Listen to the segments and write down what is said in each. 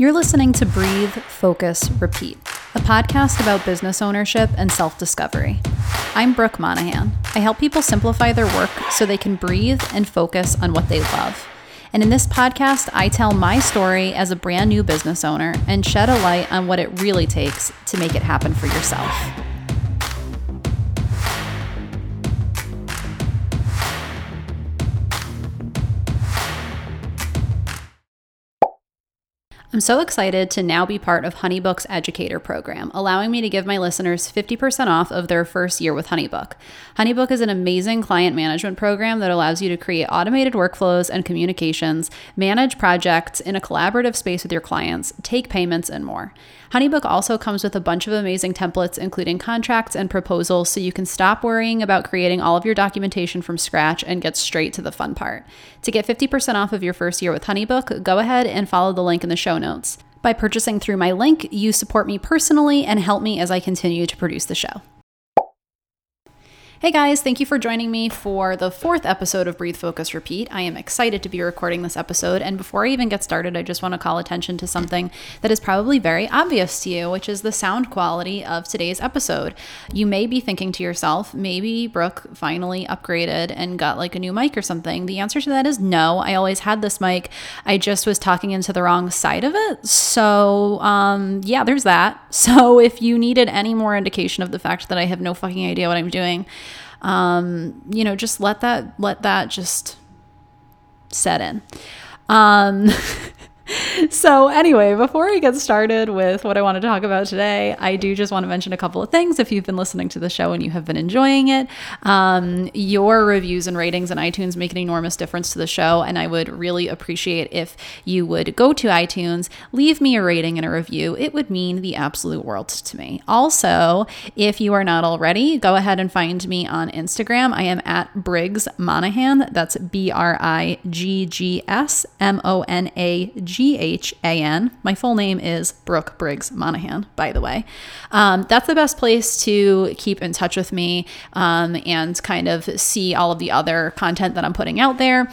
You're listening to Breathe, Focus, Repeat, a podcast about business ownership and self discovery. I'm Brooke Monaghan. I help people simplify their work so they can breathe and focus on what they love. And in this podcast, I tell my story as a brand new business owner and shed a light on what it really takes to make it happen for yourself. I'm so excited to now be part of Honeybook's educator program, allowing me to give my listeners 50% off of their first year with Honeybook. Honeybook is an amazing client management program that allows you to create automated workflows and communications, manage projects in a collaborative space with your clients, take payments, and more. Honeybook also comes with a bunch of amazing templates, including contracts and proposals, so you can stop worrying about creating all of your documentation from scratch and get straight to the fun part. To get 50% off of your first year with Honeybook, go ahead and follow the link in the show notes. By purchasing through my link, you support me personally and help me as I continue to produce the show. Hey guys, thank you for joining me for the fourth episode of Breathe, Focus, Repeat. I am excited to be recording this episode. And before I even get started, I just want to call attention to something that is probably very obvious to you, which is the sound quality of today's episode. You may be thinking to yourself, maybe Brooke finally upgraded and got like a new mic or something. The answer to that is no. I always had this mic. I just was talking into the wrong side of it. So, um, yeah, there's that. So, if you needed any more indication of the fact that I have no fucking idea what I'm doing, um, you know, just let that let that just set in. Um, so, anyway, before I get started with what I want to talk about today, I do just want to mention a couple of things. If you've been listening to the show and you have been enjoying it, um, your reviews and ratings in iTunes make an enormous difference to the show. And I would really appreciate if you would go to iTunes, leave me a rating and a review. It would mean the absolute world to me. Also, if you are not already, go ahead and find me on Instagram. I am at Briggs Monaghan. That's B R I G G S M O N A G. G H A N. My full name is Brooke Briggs Monaghan, by the way. Um, that's the best place to keep in touch with me um, and kind of see all of the other content that I'm putting out there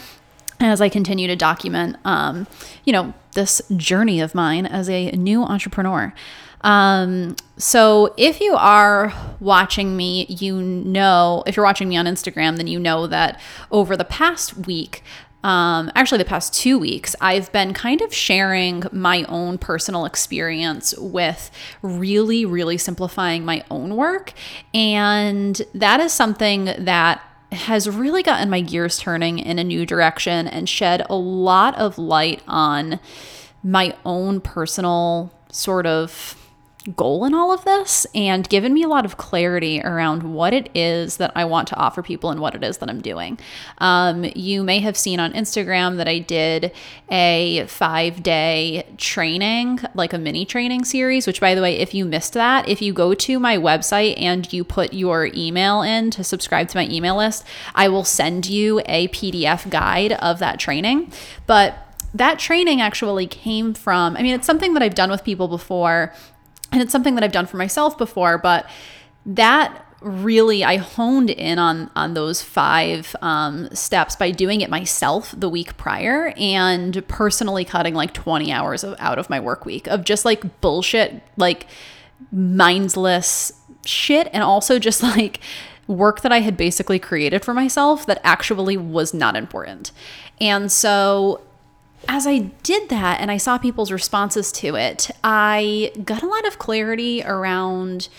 as I continue to document, um, you know, this journey of mine as a new entrepreneur. Um, so if you are watching me, you know, if you're watching me on Instagram, then you know that over the past week, um, actually the past two weeks, I've been kind of sharing my own personal experience with really, really simplifying my own work. And that is something that has really gotten my gears turning in a new direction and shed a lot of light on my own personal sort of goal in all of this and given me a lot of clarity around what it is that I want to offer people and what it is that I'm doing. Um, you may have seen on Instagram that I did a five day training, like a mini training series, which, by the way, if you missed that, if you go to my website and you put your email in to subscribe to my email list, I will send you a PDF guide of that training. But that training actually came from, I mean, it's something that I've done with people before and it's something that I've done for myself before, but that really I honed in on on those five um, steps by doing it myself the week prior and personally cutting like 20 hours of, out of my work week of just like bullshit, like mindless shit, and also just like work that I had basically created for myself that actually was not important. And so as I did that and I saw people's responses to it, I got a lot of clarity around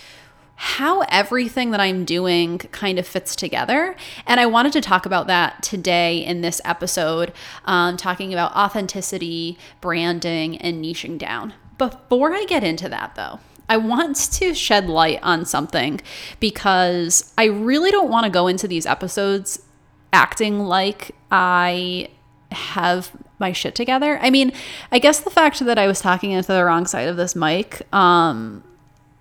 how everything that I'm doing kind of fits together. And I wanted to talk about that today in this episode, um, talking about authenticity, branding, and niching down. Before I get into that, though, I want to shed light on something because I really don't want to go into these episodes acting like I have my shit together. I mean, I guess the fact that I was talking into the wrong side of this mic um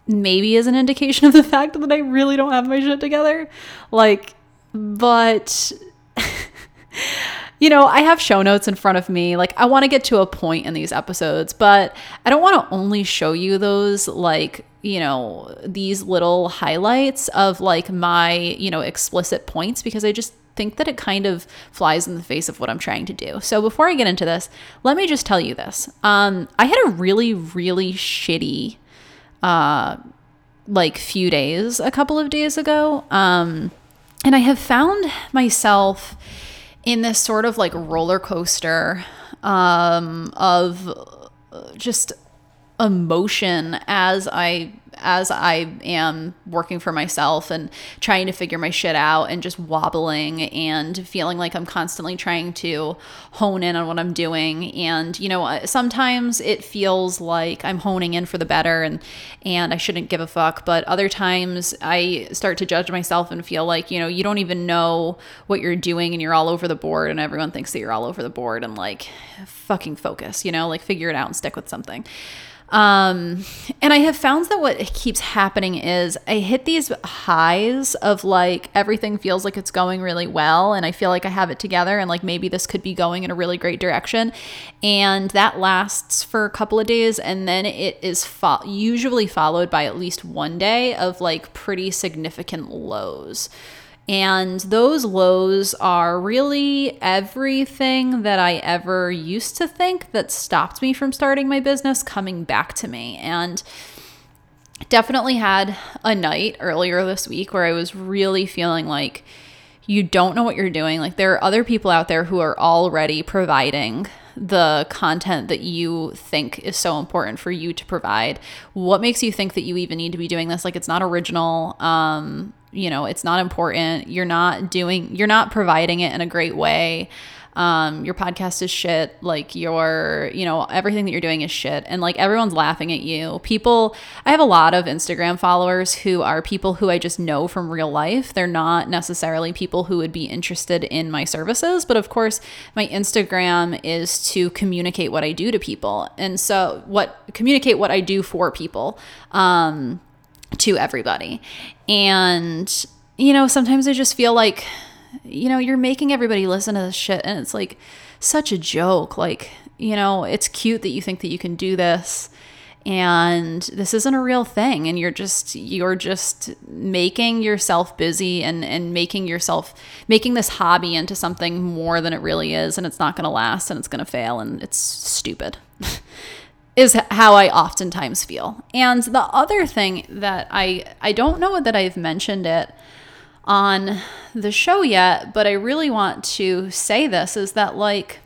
maybe is an indication of the fact that I really don't have my shit together. Like but you know, I have show notes in front of me. Like I want to get to a point in these episodes, but I don't want to only show you those like you know these little highlights of like my you know explicit points because i just think that it kind of flies in the face of what I'm trying to do. So before I get into this, let me just tell you this. Um, I had a really, really shitty, uh, like few days a couple of days ago. Um, and I have found myself in this sort of like roller coaster um, of just emotion as I as I am working for myself and trying to figure my shit out and just wobbling and feeling like I'm constantly trying to hone in on what I'm doing. And you know uh, sometimes it feels like I'm honing in for the better and and I shouldn't give a fuck. But other times I start to judge myself and feel like you know you don't even know what you're doing and you're all over the board and everyone thinks that you're all over the board and like fucking focus you know like figure it out and stick with something um, and I have found that what keeps happening is I hit these highs of like everything feels like it's going really well, and I feel like I have it together, and like maybe this could be going in a really great direction. And that lasts for a couple of days, and then it is fo- usually followed by at least one day of like pretty significant lows. And those lows are really everything that I ever used to think that stopped me from starting my business coming back to me. And definitely had a night earlier this week where I was really feeling like you don't know what you're doing. Like there are other people out there who are already providing the content that you think is so important for you to provide. What makes you think that you even need to be doing this? Like it's not original. Um, you know, it's not important. You're not doing, you're not providing it in a great way. Um, your podcast is shit. Like your, you know, everything that you're doing is shit. And like everyone's laughing at you. People, I have a lot of Instagram followers who are people who I just know from real life. They're not necessarily people who would be interested in my services. But of course, my Instagram is to communicate what I do to people. And so, what communicate what I do for people. Um, to everybody. And, you know, sometimes I just feel like, you know, you're making everybody listen to this shit and it's like such a joke. Like, you know, it's cute that you think that you can do this and this isn't a real thing and you're just you're just making yourself busy and and making yourself making this hobby into something more than it really is and it's not going to last and it's going to fail and it's stupid is how I oftentimes feel. And the other thing that I I don't know that I've mentioned it on the show yet, but I really want to say this is that like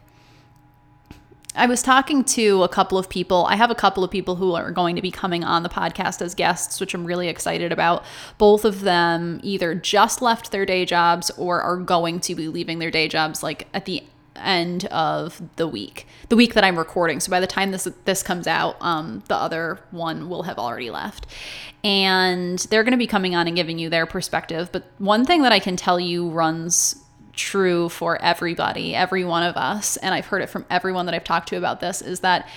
I was talking to a couple of people. I have a couple of people who are going to be coming on the podcast as guests, which I'm really excited about. Both of them either just left their day jobs or are going to be leaving their day jobs like at the end of the week, the week that I'm recording. So by the time this this comes out, um, the other one will have already left, and they're going to be coming on and giving you their perspective. But one thing that I can tell you runs true for everybody, every one of us, and I've heard it from everyone that I've talked to about this, is that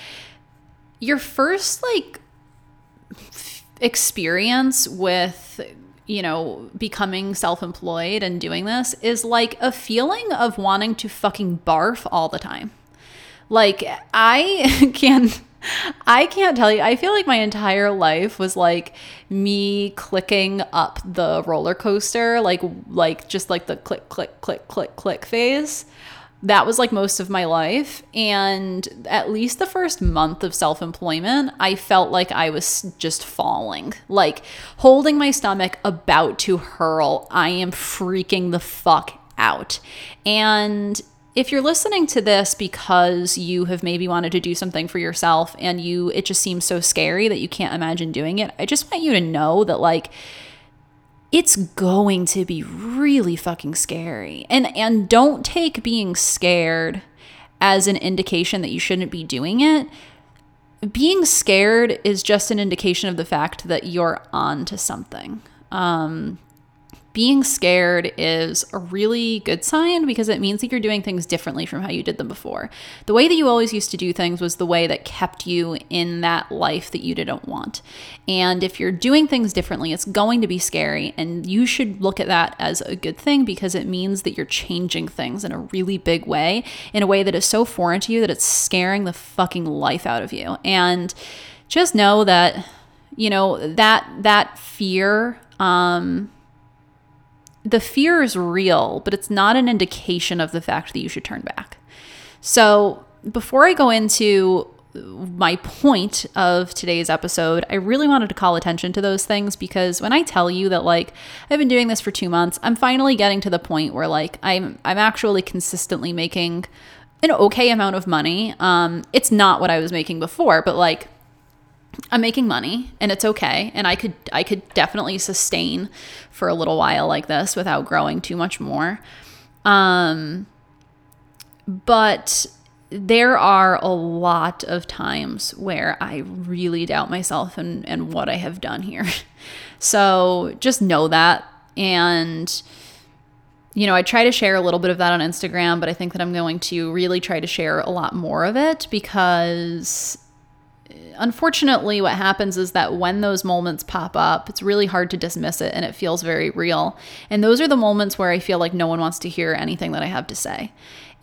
your first like experience with you know, becoming self employed and doing this is like a feeling of wanting to fucking barf all the time. Like, I can. I can't tell you. I feel like my entire life was like me clicking up the roller coaster, like like just like the click click click click click phase that was like most of my life. And at least the first month of self employment, I felt like I was just falling, like holding my stomach, about to hurl. I am freaking the fuck out. And if you're listening to this because you have maybe wanted to do something for yourself and you it just seems so scary that you can't imagine doing it, I just want you to know that like it's going to be really fucking scary. And and don't take being scared as an indication that you shouldn't be doing it. Being scared is just an indication of the fact that you're on to something. Um, being scared is a really good sign because it means that you're doing things differently from how you did them before. The way that you always used to do things was the way that kept you in that life that you didn't want. And if you're doing things differently, it's going to be scary. And you should look at that as a good thing because it means that you're changing things in a really big way, in a way that is so foreign to you that it's scaring the fucking life out of you. And just know that, you know, that that fear, um, the fear is real, but it's not an indication of the fact that you should turn back. So, before I go into my point of today's episode, I really wanted to call attention to those things because when I tell you that like I've been doing this for 2 months, I'm finally getting to the point where like I'm I'm actually consistently making an okay amount of money. Um it's not what I was making before, but like I'm making money and it's okay and I could I could definitely sustain for a little while like this without growing too much more. Um but there are a lot of times where I really doubt myself and, and what I have done here. so just know that. And, you know, I try to share a little bit of that on Instagram, but I think that I'm going to really try to share a lot more of it because unfortunately, what happens is that when those moments pop up, it's really hard to dismiss it and it feels very real. And those are the moments where I feel like no one wants to hear anything that I have to say.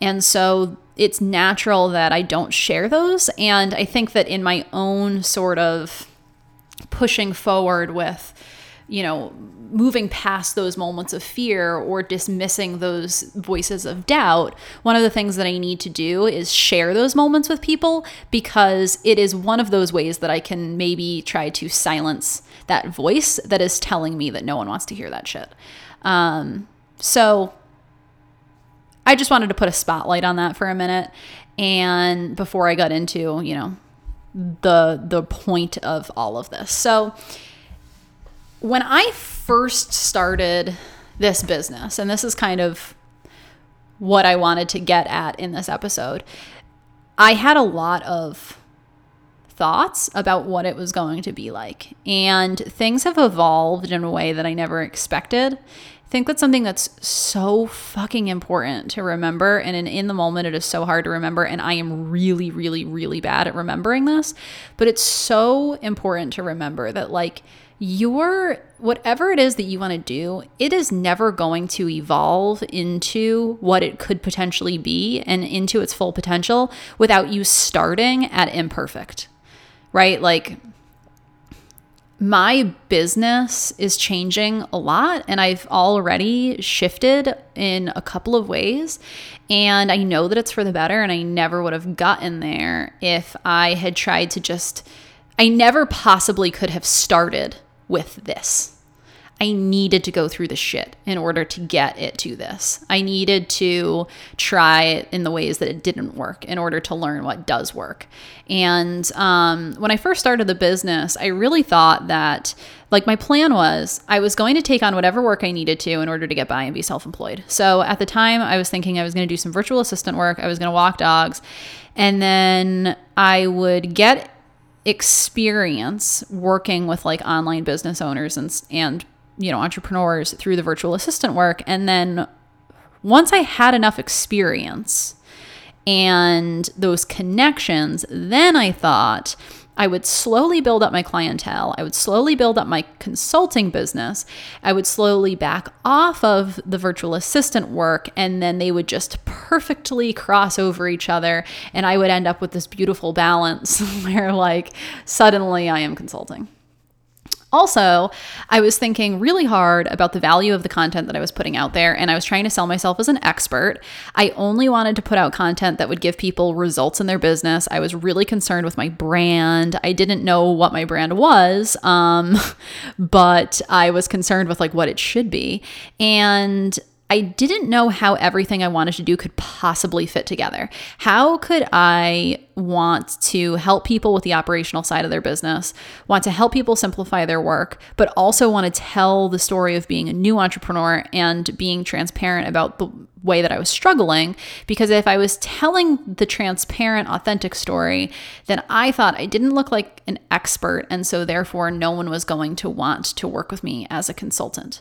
And so it's natural that I don't share those. And I think that in my own sort of pushing forward with, you know, moving past those moments of fear or dismissing those voices of doubt, one of the things that I need to do is share those moments with people because it is one of those ways that I can maybe try to silence that voice that is telling me that no one wants to hear that shit. Um, so I just wanted to put a spotlight on that for a minute. And before I got into, you know, the the point of all of this. So when I first started this business, and this is kind of what I wanted to get at in this episode, I had a lot of thoughts about what it was going to be like. And things have evolved in a way that I never expected I think that's something that's so fucking important to remember. And in, in the moment, it is so hard to remember. And I am really, really, really bad at remembering this. But it's so important to remember that, like, your whatever it is that you want to do, it is never going to evolve into what it could potentially be and into its full potential without you starting at imperfect. Right? Like my business is changing a lot and I've already shifted in a couple of ways. And I know that it's for the better. And I never would have gotten there if I had tried to just, I never possibly could have started with this. I needed to go through the shit in order to get it to this. I needed to try it in the ways that it didn't work in order to learn what does work. And um, when I first started the business, I really thought that, like, my plan was I was going to take on whatever work I needed to in order to get by and be self employed. So at the time, I was thinking I was going to do some virtual assistant work, I was going to walk dogs, and then I would get experience working with like online business owners and and you know, entrepreneurs through the virtual assistant work. And then once I had enough experience and those connections, then I thought I would slowly build up my clientele. I would slowly build up my consulting business. I would slowly back off of the virtual assistant work, and then they would just perfectly cross over each other. And I would end up with this beautiful balance where, like, suddenly I am consulting. Also, I was thinking really hard about the value of the content that I was putting out there, and I was trying to sell myself as an expert. I only wanted to put out content that would give people results in their business. I was really concerned with my brand. I didn't know what my brand was, um, but I was concerned with like what it should be. And I didn't know how everything I wanted to do could possibly fit together. How could I want to help people with the operational side of their business, want to help people simplify their work, but also want to tell the story of being a new entrepreneur and being transparent about the way that I was struggling? Because if I was telling the transparent, authentic story, then I thought I didn't look like an expert. And so therefore, no one was going to want to work with me as a consultant.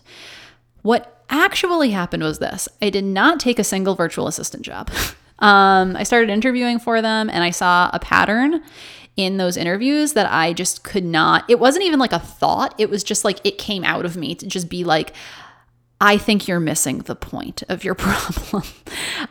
What actually happened was this I did not take a single virtual assistant job. um, I started interviewing for them and I saw a pattern in those interviews that I just could not, it wasn't even like a thought. It was just like it came out of me to just be like, I think you're missing the point of your problem.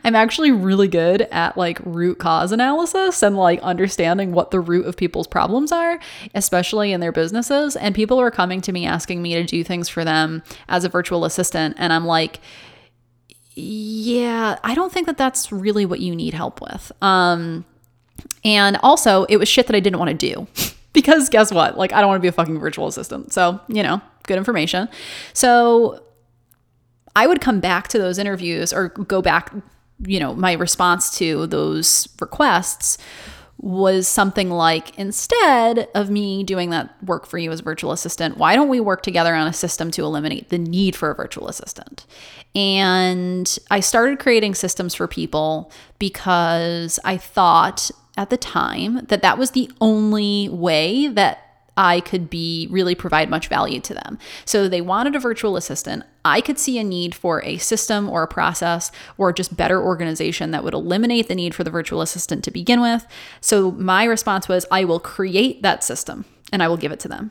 I'm actually really good at like root cause analysis and like understanding what the root of people's problems are, especially in their businesses. And people are coming to me asking me to do things for them as a virtual assistant. And I'm like, yeah, I don't think that that's really what you need help with. Um, and also, it was shit that I didn't want to do. because guess what? Like, I don't want to be a fucking virtual assistant. So, you know, good information. So, I would come back to those interviews or go back, you know, my response to those requests was something like instead of me doing that work for you as a virtual assistant, why don't we work together on a system to eliminate the need for a virtual assistant? And I started creating systems for people because I thought at the time that that was the only way that I could be really provide much value to them. So they wanted a virtual assistant. I could see a need for a system or a process or just better organization that would eliminate the need for the virtual assistant to begin with. So my response was I will create that system and I will give it to them.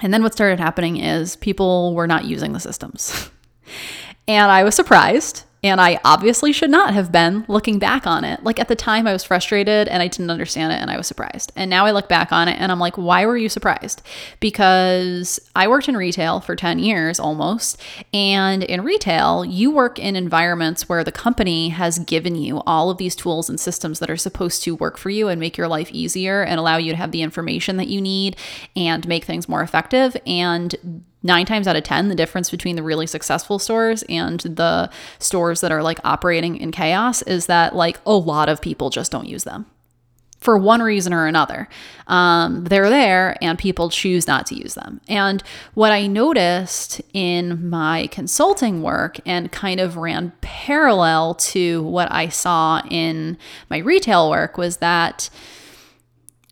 And then what started happening is people were not using the systems. and I was surprised and I obviously should not have been looking back on it. Like at the time, I was frustrated and I didn't understand it and I was surprised. And now I look back on it and I'm like, why were you surprised? Because I worked in retail for 10 years almost. And in retail, you work in environments where the company has given you all of these tools and systems that are supposed to work for you and make your life easier and allow you to have the information that you need and make things more effective. And nine times out of 10, the difference between the really successful stores and the stores that are like operating in chaos is that like a lot of people just don't use them for one reason or another. Um, they're there and people choose not to use them. And what I noticed in my consulting work and kind of ran parallel to what I saw in my retail work was that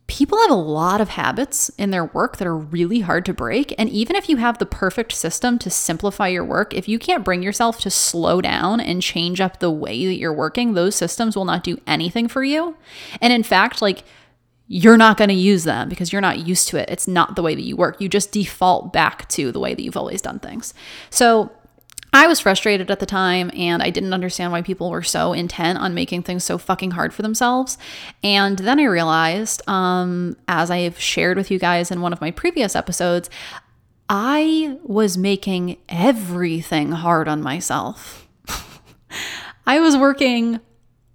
people have a lot of habits in their work that are really hard to break. And even if you have the perfect system to simplify your work, if you can't bring yourself to slow down and change up the way that you're working, those systems will not do anything for you. And in fact, like, you're not going to use them because you're not used to it. It's not the way that you work. You just default back to the way that you've always done things. So, I was frustrated at the time and I didn't understand why people were so intent on making things so fucking hard for themselves. And then I realized, um, as I've shared with you guys in one of my previous episodes, I was making everything hard on myself. I was working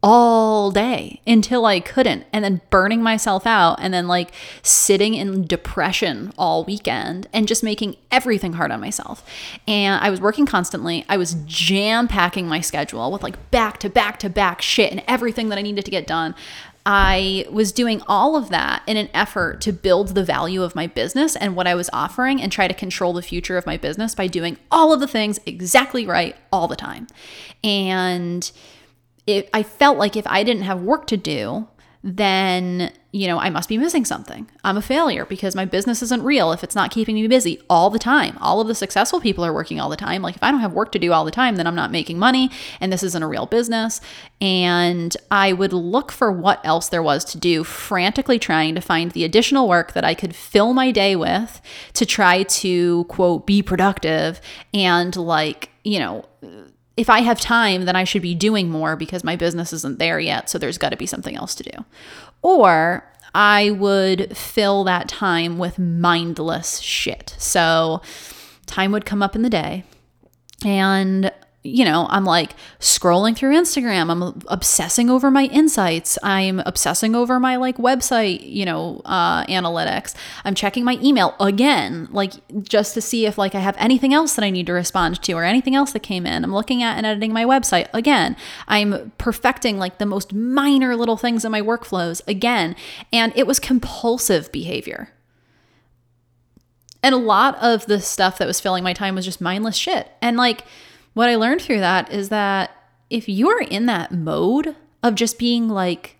all day until I couldn't, and then burning myself out, and then like sitting in depression all weekend and just making everything hard on myself. And I was working constantly. I was jam packing my schedule with like back to back to back shit and everything that I needed to get done. I was doing all of that in an effort to build the value of my business and what I was offering and try to control the future of my business by doing all of the things exactly right all the time. And it, I felt like if I didn't have work to do, then, you know, I must be missing something. I'm a failure because my business isn't real if it's not keeping me busy all the time. All of the successful people are working all the time. Like, if I don't have work to do all the time, then I'm not making money and this isn't a real business. And I would look for what else there was to do, frantically trying to find the additional work that I could fill my day with to try to, quote, be productive and, like, you know, if I have time, then I should be doing more because my business isn't there yet. So there's got to be something else to do. Or I would fill that time with mindless shit. So time would come up in the day and you know, I'm like scrolling through Instagram. I'm obsessing over my insights. I'm obsessing over my like website, you know, uh, analytics. I'm checking my email again, like just to see if like I have anything else that I need to respond to or anything else that came in. I'm looking at and editing my website again. I'm perfecting like the most minor little things in my workflows again. And it was compulsive behavior. And a lot of the stuff that was filling my time was just mindless shit. And like, what I learned through that is that if you're in that mode of just being like,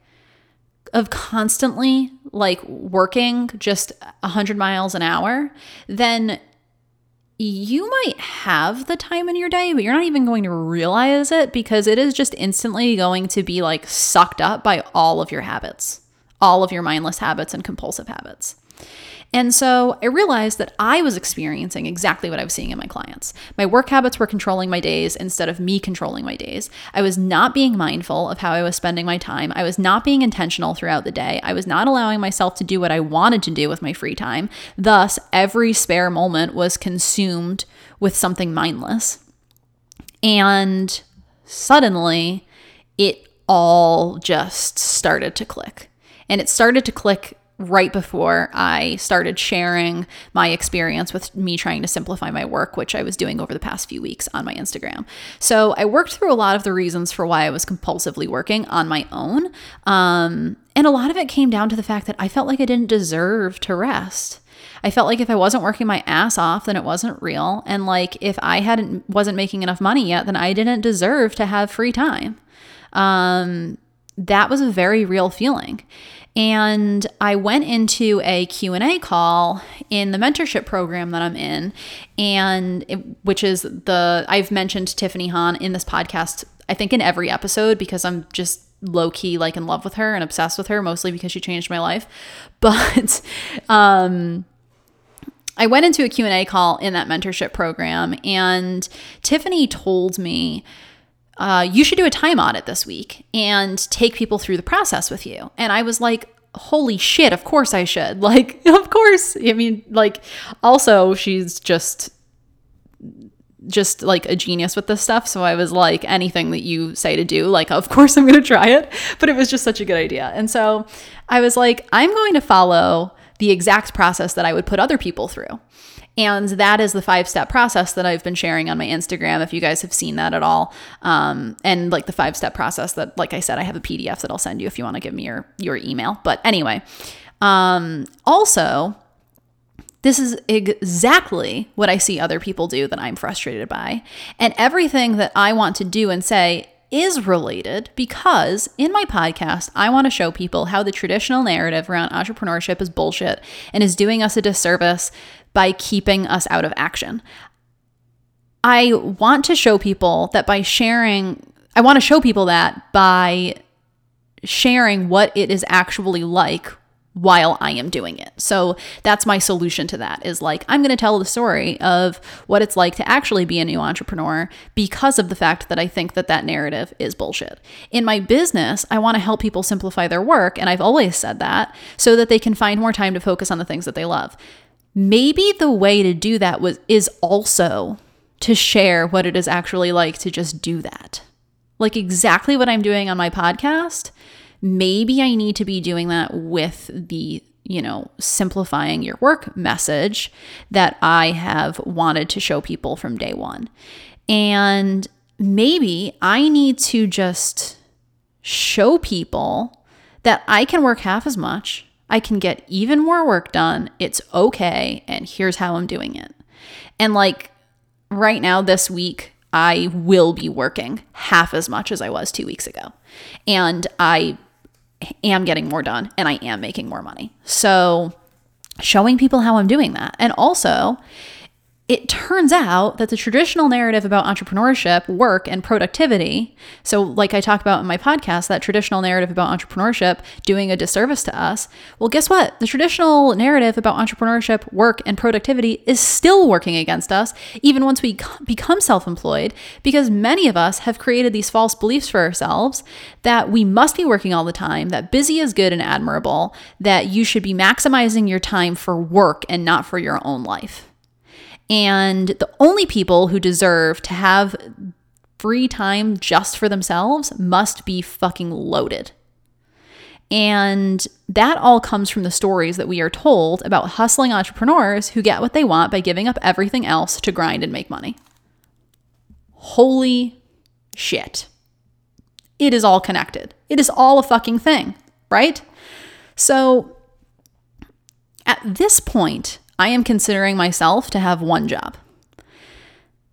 of constantly like working just 100 miles an hour, then you might have the time in your day, but you're not even going to realize it because it is just instantly going to be like sucked up by all of your habits, all of your mindless habits and compulsive habits. And so I realized that I was experiencing exactly what I was seeing in my clients. My work habits were controlling my days instead of me controlling my days. I was not being mindful of how I was spending my time. I was not being intentional throughout the day. I was not allowing myself to do what I wanted to do with my free time. Thus, every spare moment was consumed with something mindless. And suddenly, it all just started to click. And it started to click right before I started sharing my experience with me trying to simplify my work, which I was doing over the past few weeks on my Instagram. So I worked through a lot of the reasons for why I was compulsively working on my own. Um, and a lot of it came down to the fact that I felt like I didn't deserve to rest. I felt like if I wasn't working my ass off, then it wasn't real. And like if I hadn't wasn't making enough money yet, then I didn't deserve to have free time. Um, that was a very real feeling and i went into a q&a call in the mentorship program that i'm in and it, which is the i've mentioned tiffany han in this podcast i think in every episode because i'm just low key like in love with her and obsessed with her mostly because she changed my life. But um I went into a Q&A call in that mentorship program and Tiffany told me uh, you should do a time audit this week and take people through the process with you. And I was like, holy shit, of course I should. Like, of course. I mean, like, also, she's just just like a genius with this stuff. So I was like, anything that you say to do, like, of course I'm going to try it. But it was just such a good idea. And so I was like, I'm going to follow the exact process that I would put other people through. And that is the five step process that I've been sharing on my Instagram. If you guys have seen that at all, um, and like the five step process that, like I said, I have a PDF that I'll send you if you want to give me your your email. But anyway, um, also. This is exactly what I see other people do that I'm frustrated by. And everything that I want to do and say is related because in my podcast, I want to show people how the traditional narrative around entrepreneurship is bullshit and is doing us a disservice by keeping us out of action. I want to show people that by sharing, I want to show people that by sharing what it is actually like while I am doing it. So that's my solution to that is like I'm going to tell the story of what it's like to actually be a new entrepreneur because of the fact that I think that that narrative is bullshit. In my business, I want to help people simplify their work and I've always said that so that they can find more time to focus on the things that they love maybe the way to do that was is also to share what it is actually like to just do that. Like exactly what I'm doing on my podcast, maybe I need to be doing that with the you know, simplifying your work message that I have wanted to show people from day one. And maybe I need to just show people that I can work half as much I can get even more work done. It's okay. And here's how I'm doing it. And like right now, this week, I will be working half as much as I was two weeks ago. And I am getting more done and I am making more money. So, showing people how I'm doing that. And also, it turns out that the traditional narrative about entrepreneurship, work, and productivity so, like I talk about in my podcast, that traditional narrative about entrepreneurship doing a disservice to us well, guess what? The traditional narrative about entrepreneurship, work, and productivity is still working against us, even once we become self employed, because many of us have created these false beliefs for ourselves that we must be working all the time, that busy is good and admirable, that you should be maximizing your time for work and not for your own life. And the only people who deserve to have free time just for themselves must be fucking loaded. And that all comes from the stories that we are told about hustling entrepreneurs who get what they want by giving up everything else to grind and make money. Holy shit. It is all connected. It is all a fucking thing, right? So at this point, I am considering myself to have one job.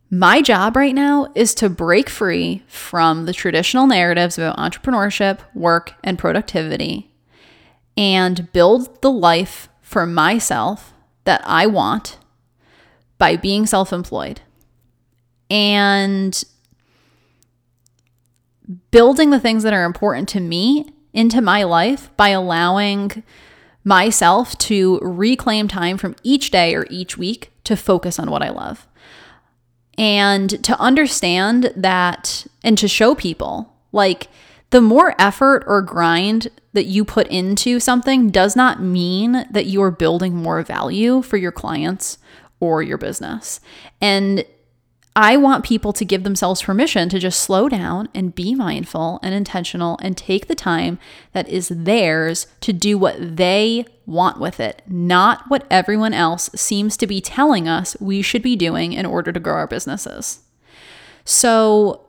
My job right now is to break free from the traditional narratives about entrepreneurship, work, and productivity and build the life for myself that I want by being self employed and building the things that are important to me into my life by allowing myself to reclaim time from each day or each week to focus on what I love. And to understand that and to show people like the more effort or grind that you put into something does not mean that you are building more value for your clients or your business. And I want people to give themselves permission to just slow down and be mindful and intentional and take the time that is theirs to do what they want with it, not what everyone else seems to be telling us we should be doing in order to grow our businesses. So,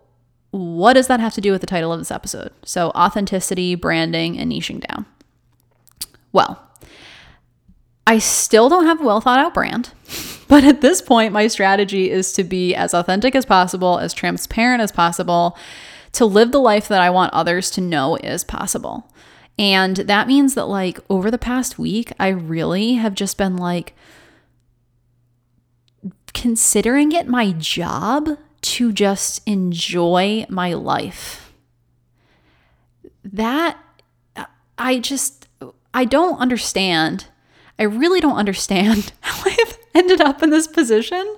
what does that have to do with the title of this episode? So, authenticity, branding, and niching down. Well, I still don't have a well thought out brand. But at this point, my strategy is to be as authentic as possible, as transparent as possible, to live the life that I want others to know is possible. And that means that, like, over the past week, I really have just been like considering it my job to just enjoy my life. That I just, I don't understand. I really don't understand how I've ended up in this position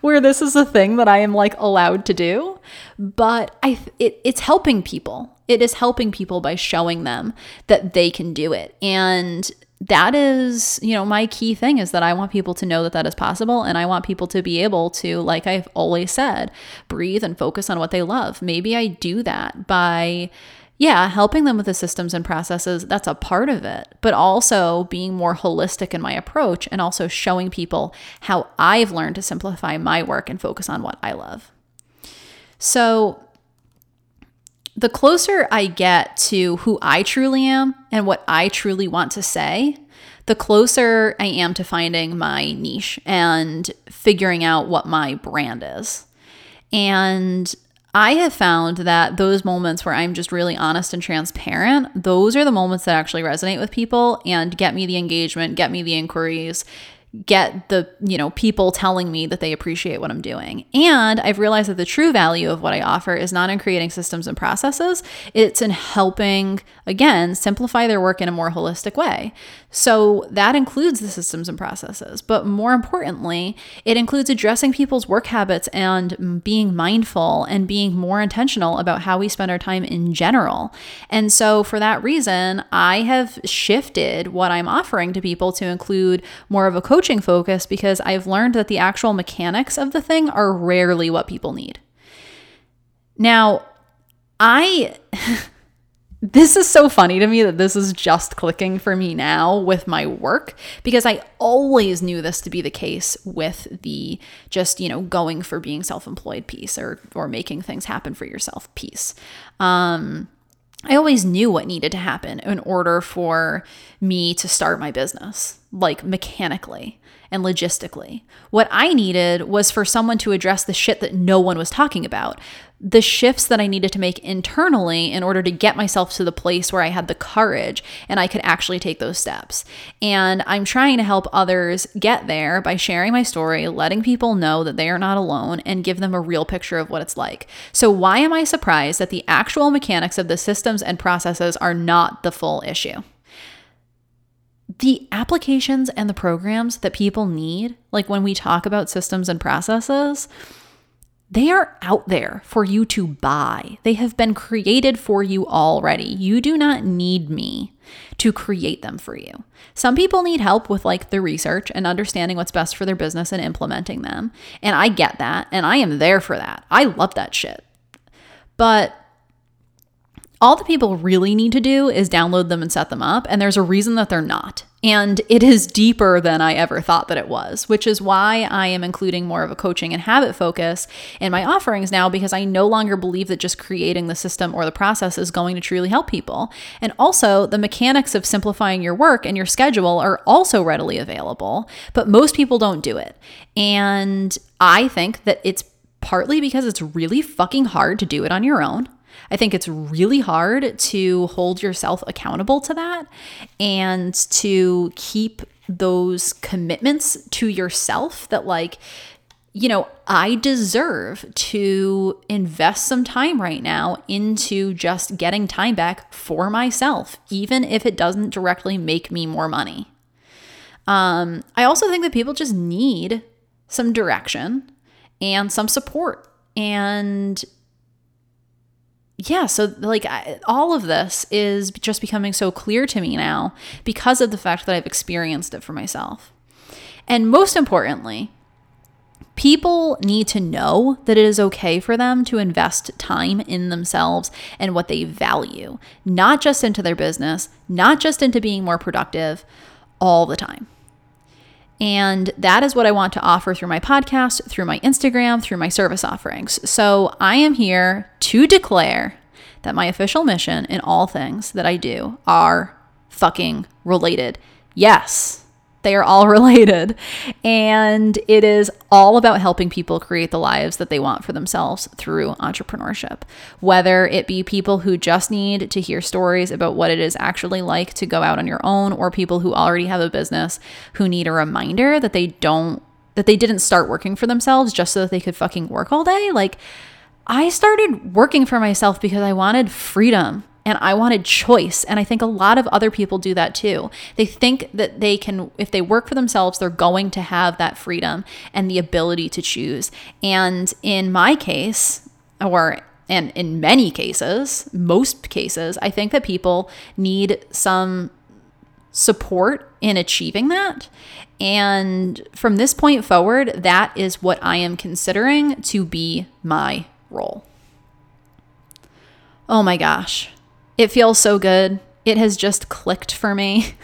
where this is a thing that I am like allowed to do. But I it, it's helping people. It is helping people by showing them that they can do it. And that is, you know, my key thing is that I want people to know that that is possible. And I want people to be able to, like I've always said, breathe and focus on what they love. Maybe I do that by yeah, helping them with the systems and processes, that's a part of it, but also being more holistic in my approach and also showing people how I've learned to simplify my work and focus on what I love. So, the closer I get to who I truly am and what I truly want to say, the closer I am to finding my niche and figuring out what my brand is. And I have found that those moments where I'm just really honest and transparent, those are the moments that actually resonate with people and get me the engagement, get me the inquiries, get the you know people telling me that they appreciate what i'm doing. And i've realized that the true value of what i offer is not in creating systems and processes. It's in helping again simplify their work in a more holistic way. So that includes the systems and processes but more importantly it includes addressing people's work habits and being mindful and being more intentional about how we spend our time in general. And so for that reason i have shifted what i'm offering to people to include more of a coach coaching focus because I've learned that the actual mechanics of the thing are rarely what people need. Now, I. this is so funny to me that this is just clicking for me now with my work because I always knew this to be the case with the just, you know, going for being self-employed piece or or making things happen for yourself piece. Um I always knew what needed to happen in order for me to start my business, like mechanically and logistically. What I needed was for someone to address the shit that no one was talking about. The shifts that I needed to make internally in order to get myself to the place where I had the courage and I could actually take those steps. And I'm trying to help others get there by sharing my story, letting people know that they are not alone, and give them a real picture of what it's like. So, why am I surprised that the actual mechanics of the systems and processes are not the full issue? The applications and the programs that people need, like when we talk about systems and processes, they are out there for you to buy. They have been created for you already. You do not need me to create them for you. Some people need help with like the research and understanding what's best for their business and implementing them. And I get that. And I am there for that. I love that shit. But all the people really need to do is download them and set them up, and there's a reason that they're not. And it is deeper than I ever thought that it was, which is why I am including more of a coaching and habit focus in my offerings now because I no longer believe that just creating the system or the process is going to truly help people. And also, the mechanics of simplifying your work and your schedule are also readily available, but most people don't do it. And I think that it's partly because it's really fucking hard to do it on your own. I think it's really hard to hold yourself accountable to that and to keep those commitments to yourself that, like, you know, I deserve to invest some time right now into just getting time back for myself, even if it doesn't directly make me more money. Um, I also think that people just need some direction and some support. And yeah, so like I, all of this is just becoming so clear to me now because of the fact that I've experienced it for myself. And most importantly, people need to know that it is okay for them to invest time in themselves and what they value, not just into their business, not just into being more productive all the time. And that is what I want to offer through my podcast, through my Instagram, through my service offerings. So I am here to declare that my official mission in all things that I do are fucking related. Yes, they are all related. And it is all about helping people create the lives that they want for themselves through entrepreneurship. Whether it be people who just need to hear stories about what it is actually like to go out on your own, or people who already have a business who need a reminder that they don't, that they didn't start working for themselves just so that they could fucking work all day. Like, I started working for myself because I wanted freedom and I wanted choice. And I think a lot of other people do that too. They think that they can, if they work for themselves, they're going to have that freedom and the ability to choose. And in my case, or and in many cases, most cases, I think that people need some support in achieving that. And from this point forward, that is what I am considering to be my role. Oh my gosh. It feels so good. It has just clicked for me.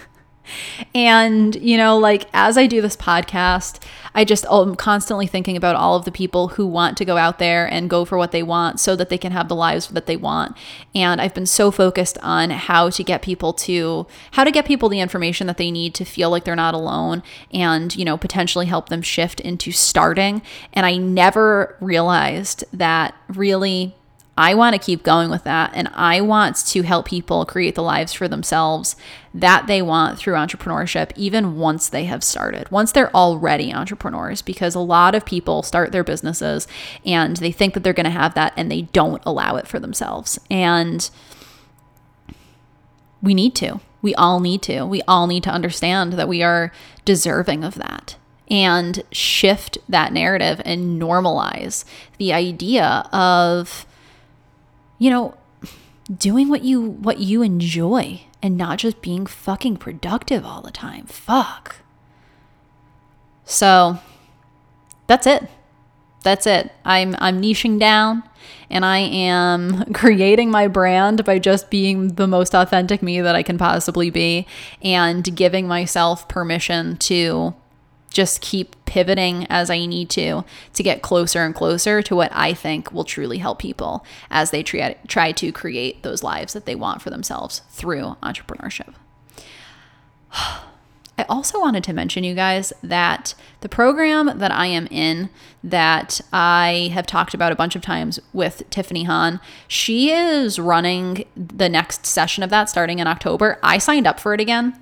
and, you know, like as I do this podcast, I just oh, am constantly thinking about all of the people who want to go out there and go for what they want so that they can have the lives that they want. And I've been so focused on how to get people to how to get people the information that they need to feel like they're not alone and, you know, potentially help them shift into starting. And I never realized that really I want to keep going with that. And I want to help people create the lives for themselves that they want through entrepreneurship, even once they have started, once they're already entrepreneurs, because a lot of people start their businesses and they think that they're going to have that and they don't allow it for themselves. And we need to. We all need to. We all need to understand that we are deserving of that and shift that narrative and normalize the idea of you know, doing what you what you enjoy and not just being fucking productive all the time. Fuck. So that's it. That's it. I'm I'm niching down and I am creating my brand by just being the most authentic me that I can possibly be and giving myself permission to just keep pivoting as I need to to get closer and closer to what I think will truly help people as they try, try to create those lives that they want for themselves through entrepreneurship. I also wanted to mention, you guys, that the program that I am in, that I have talked about a bunch of times with Tiffany Han, she is running the next session of that starting in October. I signed up for it again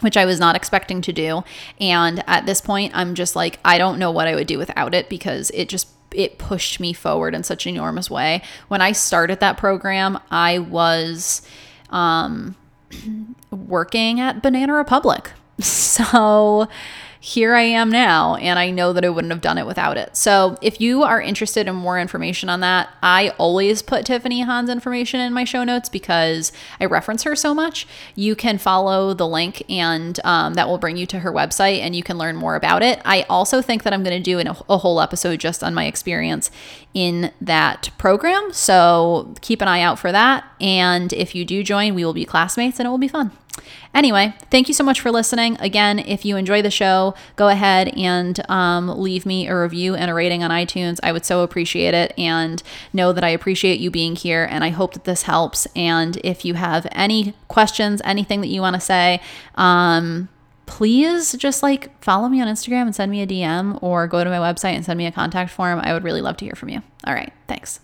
which I was not expecting to do. And at this point, I'm just like, I don't know what I would do without it because it just it pushed me forward in such an enormous way. When I started that program, I was um, working at Banana Republic. So here I am now, and I know that I wouldn't have done it without it. So, if you are interested in more information on that, I always put Tiffany Han's information in my show notes because I reference her so much. You can follow the link, and um, that will bring you to her website, and you can learn more about it. I also think that I'm going to do an, a whole episode just on my experience in that program. So, keep an eye out for that. And if you do join, we will be classmates, and it will be fun. Anyway, thank you so much for listening. Again, if you enjoy the show, go ahead and um, leave me a review and a rating on iTunes. I would so appreciate it and know that I appreciate you being here. And I hope that this helps. And if you have any questions, anything that you want to say, um, please just like follow me on Instagram and send me a DM or go to my website and send me a contact form. I would really love to hear from you. All right. Thanks.